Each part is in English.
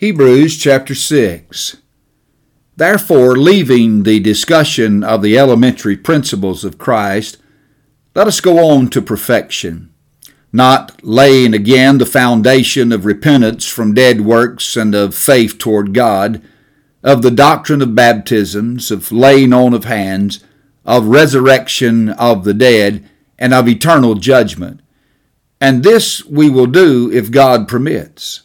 Hebrews chapter 6. Therefore, leaving the discussion of the elementary principles of Christ, let us go on to perfection, not laying again the foundation of repentance from dead works and of faith toward God, of the doctrine of baptisms, of laying on of hands, of resurrection of the dead, and of eternal judgment. And this we will do if God permits.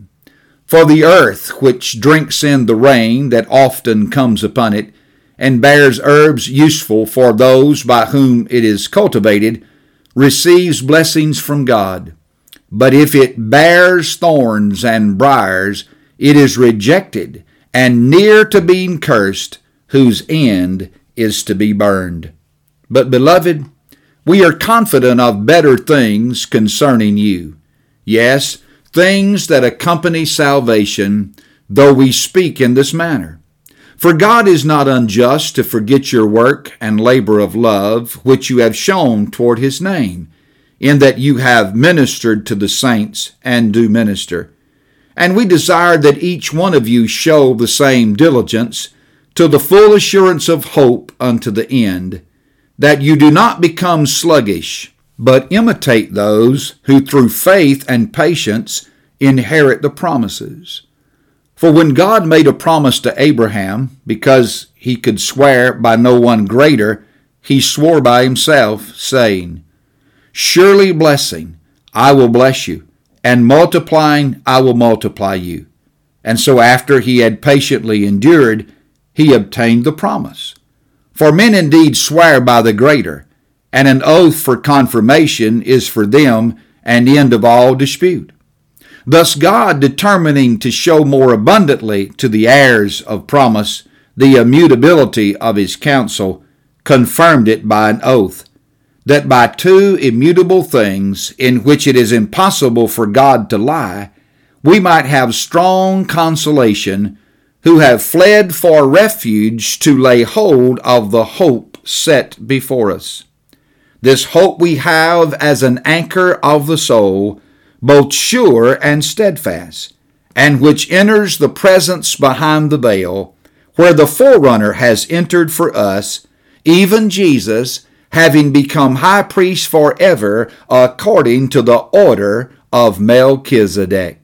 For the earth, which drinks in the rain that often comes upon it, and bears herbs useful for those by whom it is cultivated, receives blessings from God. But if it bears thorns and briers, it is rejected and near to being cursed, whose end is to be burned. But, beloved, we are confident of better things concerning you. Yes, things that accompany salvation, though we speak in this manner. For God is not unjust to forget your work and labor of love, which you have shown toward his name, in that you have ministered to the saints and do minister. And we desire that each one of you show the same diligence to the full assurance of hope unto the end, that you do not become sluggish but imitate those who through faith and patience inherit the promises. For when God made a promise to Abraham, because he could swear by no one greater, he swore by himself, saying, Surely blessing, I will bless you, and multiplying, I will multiply you. And so after he had patiently endured, he obtained the promise. For men indeed swear by the greater, and an oath for confirmation is for them an end of all dispute. Thus, God, determining to show more abundantly to the heirs of promise the immutability of his counsel, confirmed it by an oath, that by two immutable things, in which it is impossible for God to lie, we might have strong consolation who have fled for refuge to lay hold of the hope set before us. This hope we have as an anchor of the soul, both sure and steadfast, and which enters the presence behind the veil, where the forerunner has entered for us, even Jesus, having become high priest forever according to the order of Melchizedek.